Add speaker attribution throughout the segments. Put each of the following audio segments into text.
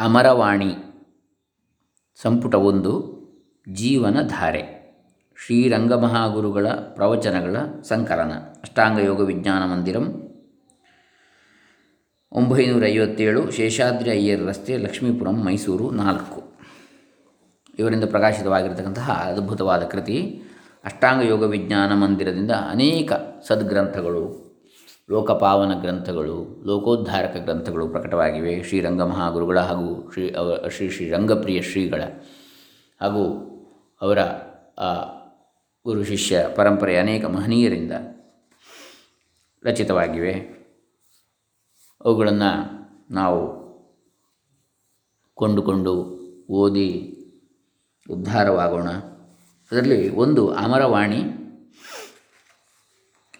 Speaker 1: ಅಮರವಾಣಿ ಸಂಪುಟ ಒಂದು ಜೀವನ ಧಾರೆ ಶ್ರೀರಂಗಮಹಾಗುರುಗಳ ಪ್ರವಚನಗಳ ಸಂಕಲನ, ಅಷ್ಟಾಂಗ ಯೋಗ ವಿಜ್ಞಾನ ಮಂದಿರಂ ಒಂಬೈನೂರ ಐವತ್ತೇಳು ಶೇಷಾದ್ರಿ ಅಯ್ಯರ್ ರಸ್ತೆ, ಲಕ್ಷ್ಮೀಪುರಂ, ಮೈಸೂರು ನಾಲ್ಕು. ಇವರಿಂದ ಪ್ರಕಾಶಿತವಾಗಿರತಕ್ಕಂತಹ ಅದ್ಭುತವಾದ ಕೃತಿ, ಅಷ್ಟಾಂಗ ಯೋಗ ವಿಜ್ಞಾನ ಮಂದಿರದಿಂದ ಅನೇಕ ಸದ್ಗ್ರಂಥಗಳು ಲೋಕಪಾವನ ಗ್ರಂಥಗಳು, ಲೋಕೋದ್ಧಾರಕ ಗ್ರಂಥಗಳು ಪ್ರಕಟವಾಗಿವೆ. ಶ್ರೀರಂಗ ಮಹಾಗುರುಗಳ ಹಾಗೂ ಶ್ರೀ ಅವ, ಶ್ರೀ ಶ್ರೀ ರಂಗಪ್ರಿಯ ಶ್ರೀಗಳ ಹಾಗೂ ಅವರ ಗುರು ಶಿಷ್ಯ ಪರಂಪರೆ ಅನೇಕ ಮಹನೀಯರಿಂದ ರಚಿತವಾಗಿವೆ. ಅವುಗಳನ್ನು ನಾವು ಕೊಂಡುಕೊಂಡು ಓದಿ ಉದ್ಧಾರವಾಗೋಣ. ಅದರಲ್ಲಿ ಒಂದು ಅಮರವಾಣಿ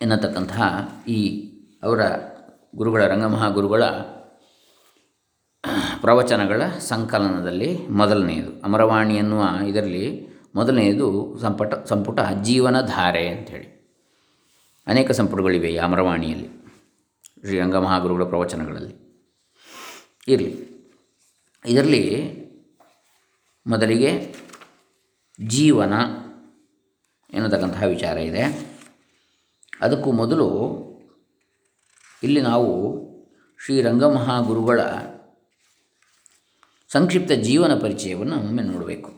Speaker 1: ಎನ್ನತಕ್ಕಂತಹ ಈ ಅವರ ಗುರುಗಳ, ರಂಗಮಹಾಗುರುಗಳ ಪ್ರವಚನಗಳ ಸಂಕಲನದಲ್ಲಿ ಮೊದಲನೆಯದು. ಅಮರವಾಣಿ ಎನ್ನುವ ಇದರಲ್ಲಿ ಮೊದಲನೆಯದು ಸಂಪುಟ ಸಂಪುಟ ಜೀವನಧಾರೆ ಅಂಥೇಳಿ. ಅನೇಕ ಸಂಪುಟಗಳಿವೆ ಈ ಅಮರವಾಣಿಯಲ್ಲಿ, ಶ್ರೀ ರಂಗಮಹಾಗುರುಗಳ ಪ್ರವಚನಗಳಲ್ಲಿ. ಇರಲಿ. ಇದರಲ್ಲಿ ಮೊದಲಿಗೆ ಜೀವನ ಎನ್ನತಕ್ಕಂತಹ ವಿಚಾರ ಇದೆ. ಅದಕ್ಕೂ ಮೊದಲು ಇಲ್ಲಿ ನಾವು ಶ್ರೀ ರಂಗಮಹಾಗುರುಗಳ ಸಂಕ್ಷಿಪ್ತ ಜೀವನ ಪರಿಚಯವನ್ನು ಒಮ್ಮೆ ನೋಡಬೇಕು.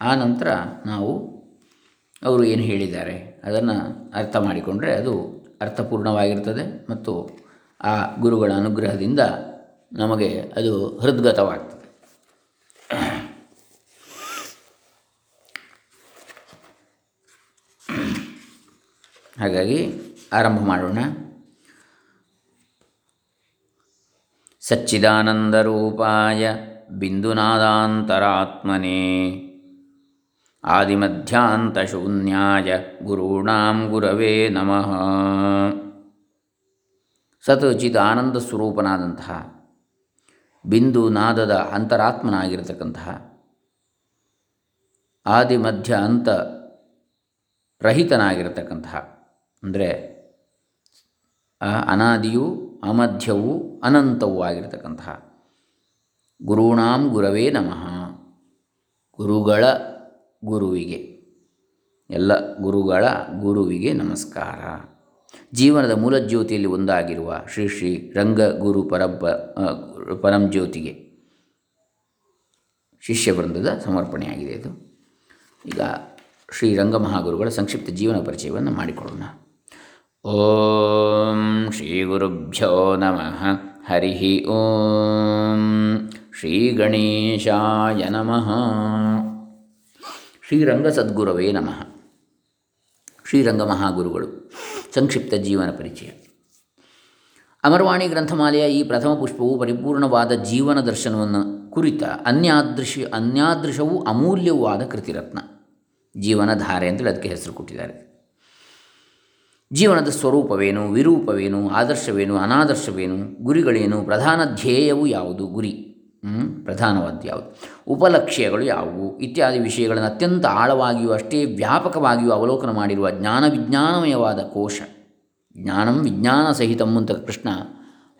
Speaker 1: ಆ ನಂತರ ನಾವು ಅವರು ಏನು ಹೇಳಿದ್ದಾರೆ ಅದನ್ನು ಅರ್ಥ ಮಾಡಿಕೊಂಡ್ರೆ ಅದು ಅರ್ಥಪೂರ್ಣವಾಗಿರ್ತದೆ ಮತ್ತು ಆ ಗುರುಗಳ ಅನುಗ್ರಹದಿಂದ ನಮಗೆ ಅದು ಹೃದ್ಗತವಾಗ್ತದೆ. ಹಾಗಾಗಿ ಆರಂಭ ಮಾಡೋಣ. ಸಚ್ಚಿದಾನಂದರೂಪಾಯ ಬಿಂದುನಾದಾಂತರಾತ್ಮನೇ ಆದಿಮಧ್ಯಾಂತಶೂನ್ಯಾಯ ಗುರುಣಾಂ ಗುರವೇ ನಮಃ ಸತ್ ಆನಂದ ಸ್ವರೂಪನಾದಂತಹ ಬಿಂದು ನಾದದ ಅಂತರಾತ್ಮನಾಗಿರತಕ್ಕಂತಹ ಆದಿ ಮಧ್ಯ ಅಂತ ರಹಿತನಾಗಿರತಕ್ಕಂತಹ ಅಂದರೆ ಅನಾದಿಯು ಅಮಧ್ಯವು ಅನಂತವೂ ಆಗಿರತಕ್ಕಂತಹ. ಗುರುಣಾಂ ಗುರವೇ ನಮಃ. ಗುರುಗಳ ಗುರುವಿಗೆ. ಎಲ್ಲ ಗುರುಗಳ ಗುರುವಿಗೆ ನಮಸ್ಕಾರ. ಜೀವನದ ಮೂಲ ಜ್ಯೋತಿಯಲ್ಲಿ ಒಂದಾಗಿರುವ ಶ್ರೀ ಶ್ರೀ ರಂಗ ಗುರು ಪರಬ್ಬ ಶಿಷ್ಯ ವೃಂದದ ಸಮರ್ಪಣೆಯಾಗಿದೆ ಇದು. ಈಗ ಶ್ರೀರಂಗ ಮಹಾಗುರುಗಳ ಸಂಕ್ಷಿಪ್ತ ಜೀವನ ಪರಿಚಯವನ್ನು ಮಾಡಿಕೊಳ್ಳೋಣ. ಓಂ ಶ್ರೀ ಗುರುಭ್ಯೋ ನಮಃ ಹರಿ ಓಂ ಶ್ರೀ ಗಣೇಶಾಯ ನಮಃ ಶ್ರೀರಂಗ ಸದ್ಗುರವೇ ನಮಃ ಶ್ರೀರಂಗ ಮಹಾಗುರುಗಳು ಸಂಕ್ಷಿಪ್ತ ಜೀವನ ಪರಿಚಯ। ಅಮರವಾಣಿ ಗ್ರಂಥಮಾಲೆಯ ಈ ಪ್ರಥಮ ಪುಷ್ಪವು ಪರಿಪೂರ್ಣವಾದ ಜೀವನ ದರ್ಶನವನ್ನು ಕುರಿತ ಅನ್ಯಾದೃಶ ಅನ್ಯಾದೃಶವೂ ಅಮೂಲ್ಯವೂ ಆದ ಕೃತಿರತ್ನ. ಜೀವನಧಾರೆ ಅಂತೇಳಿ ಅದಕ್ಕೆ ಹೆಸರು ಕೊಟ್ಟಿದ್ದಾರೆ. ಜೀವನದ ಸ್ವರೂಪವೇನು, ವಿರೂಪವೇನು, ಆದರ್ಶವೇನು, ಅನಾದರ್ಶವೇನು, ಗುರಿಗಳೇನು, ಪ್ರಧಾನ ಧ್ಯೇಯವು ಯಾವುದು? ಗುರಿ. ಪ್ರಧಾನವಾದ ಯಾವುದು? ಉಪಲಕ್ಷ್ಯಗಳು ಯಾವುವು? ಇತ್ಯಾದಿ ವಿಷಯಗಳನ್ನು ಅತ್ಯಂತ ಆಳವಾಗಿಯೂ ಅಷ್ಟೇ ವ್ಯಾಪಕವಾಗಿಯೂ ಅವಲೋಕನ ಮಾಡಿರುವ ಜ್ಞಾನ ವಿಜ್ಞಾನಮಯವಾದ ಕೋಶ. ಜ್ಞಾನಂ ವಿಜ್ಞಾನ ಸಹಿತಂ ಅಂತ ಕೃಷ್ಣ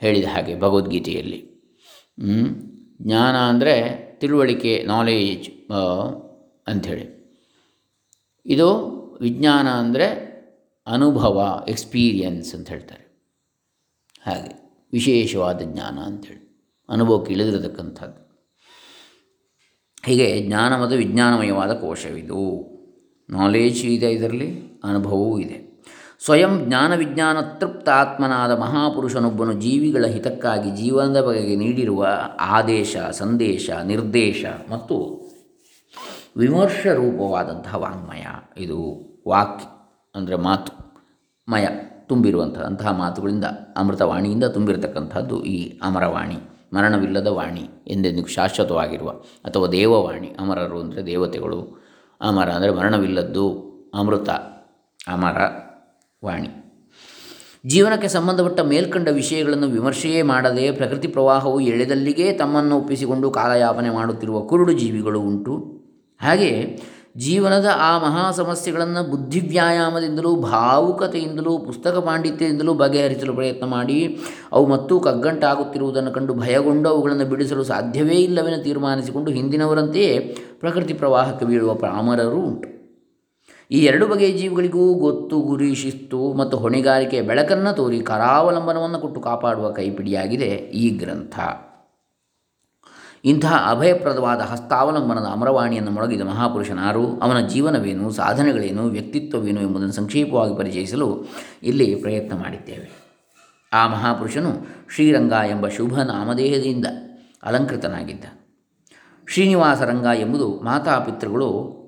Speaker 1: ಹೇಳಿದ ಹಾಗೆ ಭಗವದ್ಗೀತೆಯಲ್ಲಿ. ಜ್ಞಾನ ಅಂದರೆ ತಿಳುವಳಿಕೆ ನಾಲೇಜ್ ಅಂಥೇಳಿ. ಇದು ವಿಜ್ಞಾನ ಅಂದರೆ ಅನುಭವ ಎಕ್ಸ್ಪೀರಿಯನ್ಸ್ ಅಂತ ಹೇಳ್ತಾರೆ. ಹಾಗೆ ವಿಶೇಷವಾದ ಜ್ಞಾನ ಅಂಥೇಳಿ ಅನುಭವಕ್ಕೆ ಇಳಿದಿರತಕ್ಕಂಥದ್ದು. ಹೀಗೆ ಜ್ಞಾನ ಮತ್ತು ವಿಜ್ಞಾನಮಯವಾದ ಕೋಶವಿದು. ನಾಲೇಜ್ ಇದೆ ಇದರಲ್ಲಿ, ಅನುಭವವೂ ಇದೆ. ಸ್ವಯಂ ಜ್ಞಾನ ವಿಜ್ಞಾನ ತೃಪ್ತಾತ್ಮನಾದ ಮಹಾಪುರುಷನೊಬ್ಬನು ಜೀವಿಗಳ ಹಿತಕ್ಕಾಗಿ ಜೀವನದ ಬಗೆಗೆ ನೀಡಿರುವ ಆದೇಶ, ಸಂದೇಶ, ನಿರ್ದೇಶ ಮತ್ತು ವಿಮರ್ಶ ರೂಪವಾದಂತಹ ವಾಂಗ್ಮಯ. ಇದು ವಾಕ್ಯ. ಅಂದರೆ ಮಾತು, ಮಯ ತುಂಬಿರುವಂಥ ಅಂತಹ ಮಾತುಗಳಿಂದ, ಅಮೃತವಾಣಿಯಿಂದ ತುಂಬಿರತಕ್ಕಂಥದ್ದು ಈ ಅಮರವಾಣಿ, ಮರಣವಿಲ್ಲದ ವಾಣಿ ಎಂದೆಂದಿಗೂ ಶಾಶ್ವತವಾಗಿರುವ ಅಥವಾ ದೇವವಾಣಿ, ಅಮರರು ಅಂದರೆ ದೇವತೆಗಳು, ಅಮರ ಅಂದರೆ ಮರಣವಿಲ್ಲದ್ದು ಅಮೃತ ಅಮರ ವಾಣಿ ಜೀವನಕ್ಕೆ ಸಂಬಂಧಪಟ್ಟ ಮೇಲ್ಕಂಡ ವಿಷಯಗಳನ್ನು ವಿಮರ್ಶೆಯೇ ಮಾಡದೆ ಪ್ರಕೃತಿ ಪ್ರವಾಹವು ಎಳೆದಲ್ಲಿಗೆ ತಮ್ಮನ್ನು ಒಪ್ಪಿಸಿಕೊಂಡು ಕಾಲಯಾಪನೆ ಮಾಡುತ್ತಿರುವ ಕುರುಡು ಜೀವಿಗಳು ಉಂಟು. ಹಾಗೆ ಜೀವನದ ಆ ಮಹಾ ಸಮಸ್ಯೆಗಳನ್ನು ಬುದ್ಧಿವ್ಯಾಯಾಮದಿಂದಲೂ, ಭಾವುಕತೆಯಿಂದಲೂ, ಪುಸ್ತಕ ಪಾಂಡಿತ್ಯದಿಂದಲೂ ಬಗೆಹರಿಸಲು ಪ್ರಯತ್ನ ಮಾಡಿ, ಅವು ಮತ್ತೂ ಕಗ್ಗಂಟಾಗುತ್ತಿರುವುದನ್ನು ಕಂಡು ಭಯಗೊಂಡು ಅವುಗಳನ್ನು ಬಿಡಿಸಲು ಸಾಧ್ಯವೇ ಇಲ್ಲವೆಂದು ತೀರ್ಮಾನಿಸಿಕೊಂಡು ಹಿಂದಿನವರಂತೆಯೇ ಪ್ರಕೃತಿ ಪ್ರವಾಹಕ್ಕೆ ಬೀಳುವ ಪ್ರಾಮರರು ಉಂಟು. ಈ ಎರಡು ಬಗೆಯ ಜೀವಿಗಳಿಗೂ ಗೊತ್ತು, ಗುರಿ, ಶಿಸ್ತು ಮತ್ತು ಹೊಣೆಗಾರಿಕೆಯ ಬೆಳಕನ್ನು ತೋರಿ ಕರಾವಲಂಬನವನ್ನು ಕೊಟ್ಟು ಕಾಪಾಡುವ ಕೈಪಿಡಿಯಾಗಿದೆ ಈ ಗ್ರಂಥ. ಇಂತಹ ಅಭಯಪ್ರದವಾದ ಹಸ್ತಾವಲಂಬನದ ಅಮರವಾಣಿಯನ್ನು ಮೊಳಗಿದ ಮಹಾಪುರುಷನಾರು, ಅವನ ಜೀವನವೇನು, ಸಾಧನೆಗಳೇನು, ವ್ಯಕ್ತಿತ್ವವೇನು ಎಂಬುದನ್ನು ಸಂಕ್ಷೇಪವಾಗಿ ಪರಿಚಯಿಸಲು ಇಲ್ಲಿ ಪ್ರಯತ್ನ ಮಾಡಿದ್ದೇವೆ. ಆ ಮಹಾಪುರುಷನು ಶ್ರೀರಂಗ ಎಂಬ ಶುಭ ನಾಮದೇಹದಿಂದ ಅಲಂಕೃತನಾಗಿದ್ದ. ಶ್ರೀನಿವಾಸ ರಂಗ ಎಂಬುದು ಮಾತಾಪಿತೃಗಳು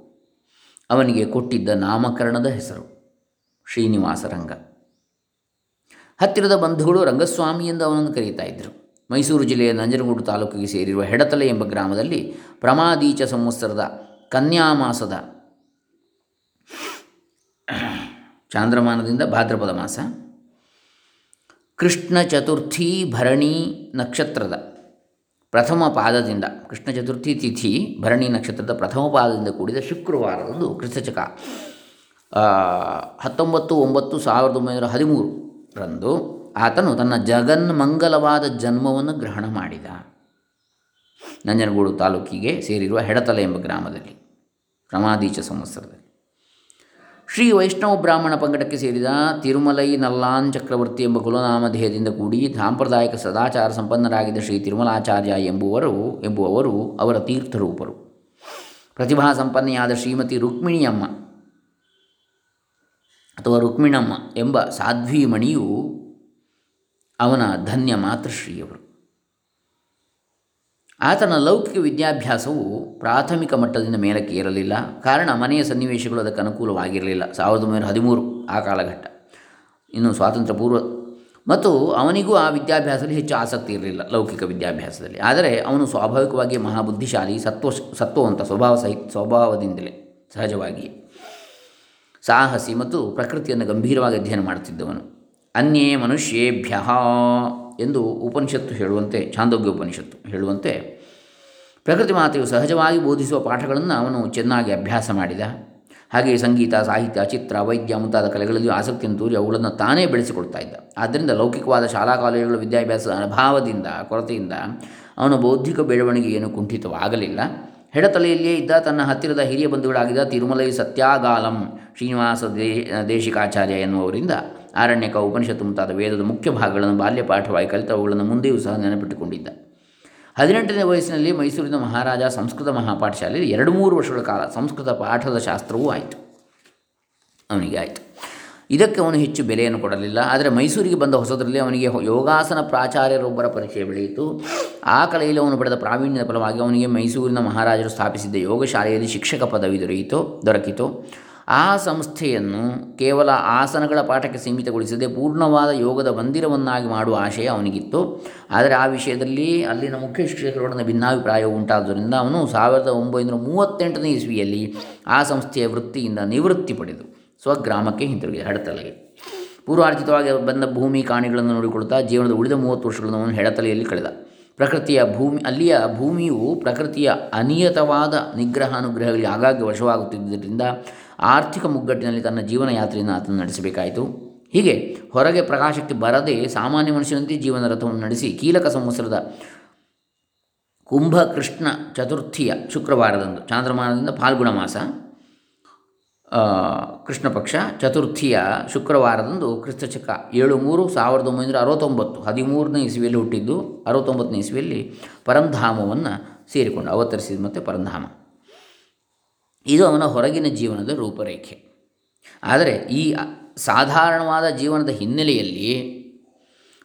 Speaker 1: ಅವನಿಗೆ ಕೊಟ್ಟಿದ್ದ ನಾಮಕರಣದ ಹೆಸರು, ಶ್ರೀನಿವಾಸ ರಂಗ. ಹತ್ತಿರದ ಬಂಧುಗಳು ರಂಗಸ್ವಾಮಿ ಎಂದು ಅವನನ್ನು ಕರೆಯುತ್ತಾ ಇದ್ದರು. ಮೈಸೂರು ಜಿಲ್ಲೆಯ ನಂಜನಗೂಡು ತಾಲೂಕಿಗೆ ಸೇರಿರುವ ಹೆಡತಲೆ ಎಂಬ ಗ್ರಾಮದಲ್ಲಿ ಪ್ರಮಾದೀಚ ಸಂವತ್ಸರದ ಕನ್ಯಾಮಾಸದ ಚಾಂದ್ರಮಾನದಿಂದ ಭಾದ್ರಪದ ಮಾಸ, ಕೃಷ್ಣ ಚತುರ್ಥಿ ಭರಣಿ ನಕ್ಷತ್ರದ ಪ್ರಥಮ ಪಾದದಿಂದ, ಕೃಷ್ಣ ಚತುರ್ಥಿ ತಿಥಿ ಭರಣಿ ನಕ್ಷತ್ರದ ಪ್ರಥಮ ಪಾದದಿಂದ ಕೂಡಿದ ಶುಕ್ರವಾರದಂದು ಕ್ರಿಸ್ತಚಕ ಹತ್ತೊಂಬತ್ತು ಒಂಬತ್ತು ಸಾವಿರದ ಒಂಬೈನೂರ ಹದಿಮೂರರಂದು ಆತನು ತನ್ನ ಜಗನ್ಮಂಗಲವಾದ ಜನ್ಮವನ್ನು ಗ್ರಹಣ ಮಾಡಿದ. ನಂಜನಗೂಡು ತಾಲೂಕಿಗೆ ಸೇರಿರುವ ಹೆಡತಲೆ ಎಂಬ ಗ್ರಾಮದಲ್ಲಿ ಪ್ರಮಾದೀಚ ಸಂವತ್ಸರದಲ್ಲಿ. ಶ್ರೀ ವೈಷ್ಣವ ಬ್ರಾಹ್ಮಣ ಪಂಗಡಕ್ಕೆ ಸೇರಿದ ತಿರುಮಲೈ ನಲ್ಲಾನ್ ಚಕ್ರವರ್ತಿ ಎಂಬ ಕುಲನಾಮಧೇಯದಿಂದ ಕೂಡಿ ಸಾಂಪ್ರದಾಯಿಕ ಸದಾಚಾರ ಸಂಪನ್ನರಾಗಿದ್ದ ಶ್ರೀ ತಿರುಮಲಾಚಾರ್ಯ ಎಂಬುವರು, ಎಂಬುವವರು ಅವರ ತೀರ್ಥರೂಪರು. ಪ್ರತಿಭಾ ಸಂಪನ್ನೆಯಾದ ಶ್ರೀಮತಿ ರುಕ್ಮಿಣಿಯಮ್ಮ ಅಥವಾ ರುಕ್ಮಿಣಮ್ಮ ಎಂಬ ಸಾಧ್ವೀಮಣಿಯು ಅವನ ಧನ್ಯ ಮಾತೃಶ್ರೀಯವರು. ಆತನ ಲೌಕಿಕ ವಿದ್ಯಾಭ್ಯಾಸವು ಪ್ರಾಥಮಿಕ ಮಟ್ಟದಿಂದ ಮೇಲಕ್ಕೆ ಏರಲಿಲ್ಲ. ಕಾರಣ ಮನೆಯ ಸನ್ನಿವೇಶಗಳು ಅದಕ್ಕೆ ಅನುಕೂಲವಾಗಿರಲಿಲ್ಲ. ಸಾವಿರದ ಒಂಬೈನೂರ ಹದಿಮೂರು ಆ ಕಾಲಘಟ್ಟ. ಇನ್ನು ಸ್ವಾತಂತ್ರ್ಯ ಪೂರ್ವ ಮತ್ತು ಅವನಿಗೂ ಆ ವಿದ್ಯಾಭ್ಯಾಸದಲ್ಲಿ ಹೆಚ್ಚು ಆಸಕ್ತಿ ಇರಲಿಲ್ಲ ಲೌಕಿಕ ವಿದ್ಯಾಭ್ಯಾಸದಲ್ಲಿ. ಆದರೆ ಅವನು ಸ್ವಾಭಾವಿಕವಾಗಿ ಮಹಾಬುದ್ಧಿಶಾಲಿ, ಸತ್ವ, ಸತ್ವವಂತ ಸ್ವಭಾವ ಸಹಿತ ಸ್ವಭಾವದಿಂದಲೇ ಸಹಜವಾಗಿ ಸಾಹಸಿ ಮತ್ತು ಪ್ರಕೃತಿಯನ್ನು ಗಂಭೀರವಾಗಿ ಅಧ್ಯಯನ ಮಾಡುತ್ತಿದ್ದವನು. ಅನ್ಯೇ ಮನುಷ್ಯೇಭ್ಯ ಎಂದು ಉಪನಿಷತ್ತು ಹೇಳುವಂತೆ, ಛಾಂದೋಗ್ಯ ಉಪನಿಷತ್ತು ಹೇಳುವಂತೆ, ಪ್ರಕೃತಿ ಮಾತೆಯು ಸಹಜವಾಗಿ ಬೋಧಿಸುವ ಪಾಠಗಳನ್ನು ಅವನು ಚೆನ್ನಾಗಿ ಅಭ್ಯಾಸ ಮಾಡಿದ. ಹಾಗೆಯೇ ಸಂಗೀತ, ಸಾಹಿತ್ಯ, ಚಿತ್ರ, ವೈದ್ಯ ಮುಂತಾದ ಕಲೆಗಳಲ್ಲಿಯೂ ಆಸಕ್ತಿಯನ್ನು ತೋರಿ ಅವುಗಳನ್ನು ತಾನೇ ಬೆಳೆಸಿಕೊಡ್ತಾ ಇದ್ದ. ಆದ್ದರಿಂದ ಲೌಕಿಕವಾದ ಶಾಲಾ ಕಾಲೇಜುಗಳ ವಿದ್ಯಾಭ್ಯಾಸ ಅಭಾವದಿಂದ ಕೊರತೆಯಿಂದ ಅವನ ಬೌದ್ಧಿಕ ಬೆಳವಣಿಗೆ ಏನು ಕುಂಠಿತವಾಗಲಿಲ್ಲ. ಹೆಡತಲೆಯಲ್ಲಿಯೇ ಇದ್ದ, ತನ್ನ ಹತ್ತಿರದ ಹಿರಿಯ ಬಂಧುಗಳಾಗಿದ್ದ ತಿರುಮಲೈ ಸತ್ಯಾಗಾಲಂ ಶ್ರೀನಿವಾಸ ದೇ, ದೇಶಿಕಾಚಾರ್ಯ ಎನ್ನುವವರಿಂದ ಆರಣ್ಯಕ ಉಪನಿಷತ್ತು ಮುಂತಾದ ವೇದದ ಮುಖ್ಯ ಭಾಗಗಳನ್ನು ಬಾಲ್ಯ ಪಾಠವಾಗಿ ಕಲಿತ ಅವುಗಳನ್ನು ಮುಂದೆಯೂ ಸಹ ನೆನಪಿಟ್ಟುಕೊಂಡಿದ್ದ. ಹದಿನೆಂಟನೇ ವಯಸ್ಸಿನಲ್ಲಿ ಮೈಸೂರಿನ ಮಹಾರಾಜ ಸಂಸ್ಕೃತ ಮಹಾಪಾಠಶಾಲೆಯಲ್ಲಿ ಎರಡು ಮೂರು ವರ್ಷಗಳ ಕಾಲ ಸಂಸ್ಕೃತ ಪಾಠದ ಶಾಸ್ತ್ರವೂ ಆಯಿತು. ಅವನಿಗೆ ಆಯಿತು. ಇದಕ್ಕೆ ಅವನು ಹೆಚ್ಚು ಬೆಲೆಯನ್ನು ಕೊಡಲಿಲ್ಲ. ಆದರೆ ಮೈಸೂರಿಗೆ ಬಂದ ಹೊಸದರಲ್ಲಿ ಅವನಿಗೆ ಯೋಗಾಸನ ಪ್ರಾಚಾರ್ಯರೊಬ್ಬರ ಪರಿಚಯ ಬೆಳೆಯಿತು. ಆ ಕಲೆಯಲ್ಲಿ ಅವನು ಪಡೆದ ಪ್ರಾವೀಣ್ಯದ ಫಲವಾಗಿ ಅವನಿಗೆ ಮೈಸೂರಿನ ಮಹಾರಾಜರು ಸ್ಥಾಪಿಸಿದ್ದ ಯೋಗ ಶಾಲೆಯಲ್ಲಿ ಶಿಕ್ಷಕ ಪದವಿ ದೊರೆಯಿತು, ದೊರಕಿತು. ಆ ಸಂಸ್ಥೆಯನ್ನು ಕೇವಲ ಆಸನಗಳ ಪಾಠಕ್ಕೆ ಸೀಮಿತಗೊಳಿಸದೆ ಪೂರ್ಣವಾದ ಯೋಗದ ಮಂದಿರವನ್ನಾಗಿ ಮಾಡುವ ಆಶಯ ಅವನಿಗಿತ್ತು. ಆದರೆ ಆ ವಿಷಯದಲ್ಲಿ ಅಲ್ಲಿನ ಮುಖ್ಯ ಶಿಕ್ಷಕರೊಡನೆ ಭಿನ್ನಾಭಿಪ್ರಾಯ ಉಂಟಾದ್ದರಿಂದ ಅವನು ಸಾವಿರದ ಒಂಬೈನೂರ ಮೂವತ್ತೆಂಟನೇ ಇಸ್ವಿಯಲ್ಲಿ ಆ ಸಂಸ್ಥೆಯ ವೃತ್ತಿಯಿಂದ ನಿವೃತ್ತಿ ಪಡೆದು ಸ್ವಗ್ರಾಮಕ್ಕೆ ಹಿಂತಿರುಗಿದೆ ಹಡತಲೆಗೆ. ಪೂರ್ವಾರ್ಜಿತವಾಗಿ ಬಂದ ಭೂಮಿ ಕಾಣಿಗಳನ್ನು ನೋಡಿಕೊಳ್ಳುತ್ತಾ ಜೀವನದ ಉಳಿದ ಮೂವತ್ತು ವರ್ಷಗಳನ್ನು ಅವನು ಹೆಡತಲೆಯಲ್ಲಿ ಕಳೆದ. ಪ್ರಕೃತಿಯ ಭೂಮಿ, ಅಲ್ಲಿಯ ಭೂಮಿಯು ಪ್ರಕೃತಿಯ ಅನಿಯತವಾದ ನಿಗ್ರಹಾನುಗ್ರಹಗಳಿಗೆ ಆಗಾಗ್ಗೆ ವಶವಾಗುತ್ತಿದ್ದರಿಂದ ಆರ್ಥಿಕ ಮುಗ್ಗಟ್ಟಿನಲ್ಲಿ ತನ್ನ ಜೀವನ ಯಾತ್ರೆಯನ್ನು ಆತನು ನಡೆಸಬೇಕಾಯಿತು. ಹೀಗೆ ಹೊರಗೆ ಪ್ರಕಾಶಕ್ಕೆ ಬರದೆ ಸಾಮಾನ್ಯ ಮನುಷ್ಯನಂತೆ ಜೀವನ ರಥವನ್ನು ನಡೆಸಿ ಕೀಲಕ ಸಂವತ್ಸರದ ಕುಂಭಕೃಷ್ಣ ಚತುರ್ಥಿಯ ಶುಕ್ರವಾರದಂದು ಚಾಂದ್ರಮಾನದಿಂದ ಫಾಲ್ಗುಣ ಮಾಸ ಕೃಷ್ಣ ಪಕ್ಷ ಚತುರ್ಥಿಯ ಶುಕ್ರವಾರದಂದು ಕ್ರಿಸ್ತಚಕ ಏಳು ಮೂರು ಸಾವಿರದ ಒಂಬೈನೂರ ಅರವತ್ತೊಂಬತ್ತು, ಹದಿಮೂರನೇ ಇಸ್ವಿಯಲ್ಲಿ ಹುಟ್ಟಿದ್ದು, ಅರವತ್ತೊಂಬತ್ತನೇ ಇಸವಿಯಲ್ಲಿ ಪರಂಧಾಮವನ್ನು ಸೇರಿಕೊಂಡು ಅವತರಿಸಿದ ಮತ್ತು ಪರಂಧಾಮ. ಇದು ಅವನ ಹೊರಗಿನ ಜೀವನದ ರೂಪರೇಖೆ. ಆದರೆ ಈ ಸಾಧಾರಣವಾದ ಜೀವನದ ಹಿನ್ನೆಲೆಯಲ್ಲಿ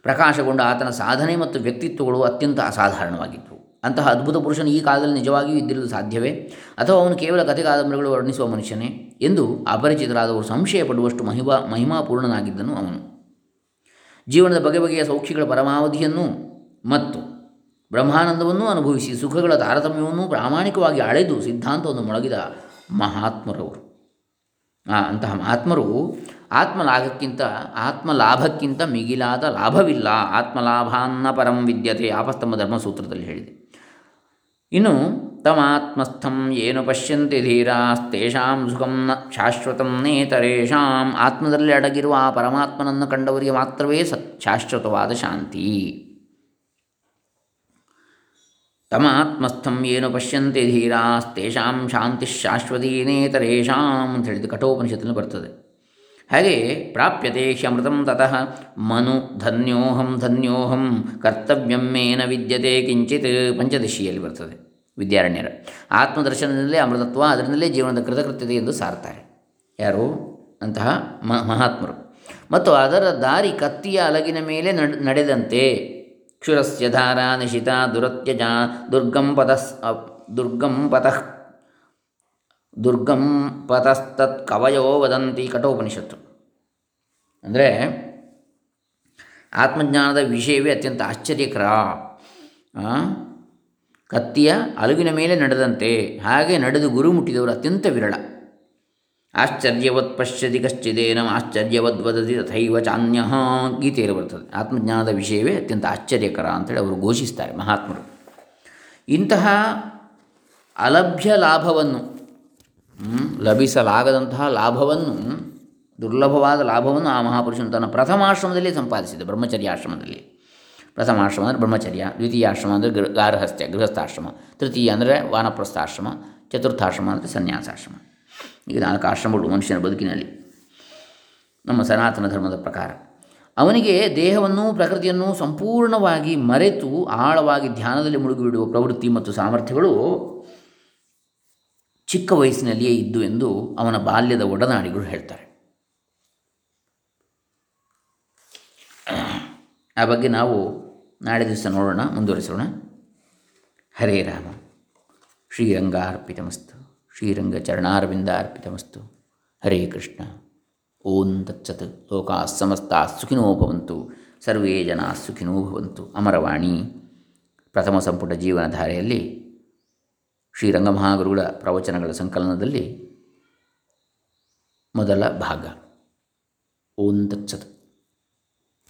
Speaker 1: ಪ್ರಕಾಶಗೊಂಡ ಆತನ ಸಾಧನೆ ಮತ್ತು ವ್ಯಕ್ತಿತ್ವಗಳು ಅತ್ಯಂತ ಅಸಾಧಾರಣವಾಗಿದ್ದವು. ಅಂತಹ ಅದ್ಭುತ ಪುರುಷನು ಈ ಕಾಲದಲ್ಲಿ ನಿಜವಾಗಿಯೂ ಇದ್ದಿರಲು ಸಾಧ್ಯವೇ? ಅಥವಾ ಅವನು ಕೇವಲ ಕಥೆ ಕಾದಂಬರಿಗಳು ವರ್ಣಿಸುವ ಮನುಷ್ಯನೇ? ಎಂದು ಅಪರಿಚಿತರಾದವರು ಸಂಶಯ ಪಡುವಷ್ಟು ಮಹಿಮಾ ಮಹಿಮಾಪೂರ್ಣನಾಗಿದ್ದನು ಅವನು. ಜೀವನದ ಬಗೆ ಬಗೆಯ ಸೌಖ್ಯಗಳ ಪರಮಾವಧಿಯನ್ನು ಮತ್ತು ಬ್ರಹ್ಮಾನಂದವನ್ನೂ ಅನುಭವಿಸಿ ಸುಖಗಳ ತಾರತಮ್ಯವನ್ನು ಪ್ರಾಮಾಣಿಕವಾಗಿ ಅಳೆದು ಸಿದ್ಧಾಂತವನ್ನು ಮೊಳಗಿದ ಮಹಾತ್ಮರವರು. ಅಂತಹ ಮಹಾತ್ಮರು ಆತ್ಮಲಾಭಕ್ಕಿಂತ ಆತ್ಮಲಾಭಕ್ಕಿಂತ ಮಿಗಿಲಾದ ಲಾಭವಿಲ್ಲ. ಆತ್ಮಲಾಭಾನ್ನ ಪರಂ ವಿದ್ಯತೆ ಆಪಸ್ತಂಭ ಧರ್ಮಸೂತ್ರದಲ್ಲಿ ಹೇಳಿದೆ. ಇನ್ನು, ತಮಾತ್ಮಸ್ಥಂ ಏನು ಪಶ್ಯಂತಿ ಧೀರಾಸ್ತೇಷಾಂ ಸುಖಂ ನ ಶಾಶ್ವತಂ ನೇತರೇಷಾಂ. ಆತ್ಮದಲ್ಲಿ ಅಡಗಿರುವ ಆ ಪರಮಾತ್ಮನನ್ನು ಕಂಡವರಿಗೆ ಮಾತ್ರವೇ ಸ ಶಾಶ್ವತವಾದ ಶಾಂತಿ. ತಮಾತ್ಮಸ್ಥಂ ಏನು ಪಶ್ಯಂತಿ ಧೀರಾಸ್ತೇಷಾಂ ಶಾಂತಿ ಶಾಶ್ವತೀನೇತರೇಷಾಂ ಅಂತ ಹೇಳಿದ್ದು ಕಠೋಪನಿಷತ್ತಿನಲ್ಲಿ ಬರ್ತದೆ. ಹಾಗೆ ಪ್ರಾಪ್ಯತೆ ಹ್ಯಮೃತಂ ತತಃ ಮನು ಧನ್ಯೋಹಂ ಧನ್ಯೋಹಂ ಕರ್ತವ್ಯಂ ಮೇನ ವಿದ್ಯತೆ ಕಿಂಚಿತ್ ಪಂಚದಶಿಯಲ್ಲಿ ಬರ್ತದೆ ವಿದ್ಯಾರಣ್ಯರ. ಆತ್ಮದರ್ಶನದಲ್ಲೇ ಅಮೃತತ್ವ, ಅದರಿಂದಲೇ ಜೀವನದ ಕೃತಕೃತ್ಯತೆ ಎಂದು ಸಾರ್ತಾರೆ ಯಾರು? ಅಂತಹ ಮಹಾತ್ಮರು. ಮತ್ತು ಅದರ ದಾರಿ ಕತ್ತಿಯ ಅಲಗಿನ ಮೇಲೆ ನಡೆದಂತೆ ಕ್ಷುರಸ್ಯ ಧಾರಾ ನಿಶಿತ ದುರತ್ಯಜ ದುರ್ಗಂ ಪದಸ್ ದುರ್ಗಂ ಪತಃ ದುರ್ಗಂ ಪತಸ್ತತ್ ಕವಯೋ ವದಂತಿ ಕಠೋಪನಿಷತ್ತು ಅಂದರೆ ಆತ್ಮಜ್ಞಾನದ ವಿಷಯವೇ ಅತ್ಯಂತ ಆಶ್ಚರ್ಯಕರ. ಕತ್ತಿಯ ಅಲುಗಿನ ಮೇಲೆ ನಡೆದಂತೆ ಹಾಗೆ ನಡೆದು ಗುರು ಮುಟ್ಟಿದವರು ಅತ್ಯಂತ ವಿರಳ. ಆಶ್ಚರ್ಯವತ್ ಪಶ್ಯತಿ ಕಶ್ಚಿದೇನ ಆಶ್ಚರ್ಯವದ್ ವದತಿ ತಥೈವ ಚಾನ್ಯ ಗೀತೆಯಲ್ಲಿ ಬರ್ತದೆ. ಆತ್ಮಜ್ಞಾನದ ವಿಷಯವೇ ಅತ್ಯಂತ ಆಶ್ಚರ್ಯಕರ ಅಂತೇಳಿ ಅವರು ಘೋಷಿಸ್ತಾರೆ ಮಹಾತ್ಮರು. ಇಂತಹ ಅಲಭ್ಯ ಲಾಭವನ್ನು ಲಭಿಸಲಾಗದಂತಹ ಲಾಭವನ್ನು, ದುರ್ಲಭವಾದ ಲಾಭವನ್ನು ಆ ಮಹಾಪುರುಷನು ತನ್ನ ಪ್ರಥಮಾಶ್ರಮದಲ್ಲಿ ಸಂಪಾದಿಸಿದ ಬ್ರಹ್ಮಚರ್ಯಾಶ್ರಮದಲ್ಲಿ ಪ್ರಥಮಾಶ್ರಮ ಅಂದರೆ ಬ್ರಹ್ಮಚರ್ಯ ದ್ವಿತೀಯಾಶ್ರಮ ಅಂದರೆ ಗೃಹ, ಗಾರ್ಹಸ್ಥ್ಯ, ಗೃಹಸ್ಥಾಶ್ರಮ, ತೃತೀಯ ಅಂದರೆ ವಾನಪ್ರಸ್ಥಾಶ್ರಮ, ಚತುರ್ಥಾಶ್ರಮ ಅಂದರೆ ಸನ್ಯಾಸಾಶ್ರಮ. ಈಗ ನಾಲ್ಕು ಆಶ್ರಮಗಳು ಮನುಷ್ಯನ ಬದುಕಿನಲ್ಲಿ. ನಮ್ಮ ಸನಾತನ ಧರ್ಮದ ಪ್ರಕಾರ. ಅವನಿಗೆ ದೇಹವನ್ನು ಪ್ರಕೃತಿಯನ್ನು ಸಂಪೂರ್ಣವಾಗಿ ಮರೆತು ಆಳವಾಗಿ ಧ್ಯಾನದಲ್ಲಿ ಮುಳುಗಿಬಿಡುವ ಪ್ರವೃತ್ತಿ ಮತ್ತು ಸಾಮರ್ಥ್ಯಗಳು ಚಿಕ್ಕ ವಯಸ್ಸಿನಲ್ಲಿಯೇ ಇದ್ದು ಎಂದು ಅವನ ಬಾಲ್ಯದ ಒಡನಾಡಿಗಳು ಹೇಳ್ತಾರೆ. ಆ ಬಗ್ಗೆ ನಾವು ನಾಳೆ ದಿವಸ ನೋಡೋಣ, ಮುಂದುವರಿಸೋಣ. ಹರೇ ರಾಮ. ಶ್ರೀರಂಗಾರ್ಪಿತಮಸ್ತು ಶ್ರೀರಂಗ ಚರಣಾರವಿಂದಾರ್ಪಿತಮಸ್ತು ಹರೇ ಕೃಷ್ಣ. ಓಂ ತತ್ಸತ್. ಲೋಕಾ ಸಮಸ್ತ ಸುಖಿನೋ ಭವಂತು. ಸರ್ವೇ ಜನ ಸುಖಿನೋ ಭವಂತು. ಅಮರವಾಣಿ. ಪ್ರಥಮ ಸಂಪುಟ ಜೀವನಧಾರೆಯಲ್ಲಿ ಶ್ರೀರಂಗಮಹಾಗುರುಗಳ ಪ್ರವಚನಗಳ ಸಂಕಲನದಲ್ಲಿ ಮೊದಲ ಭಾಗ. ಓಂ ತತ್ಸತ್.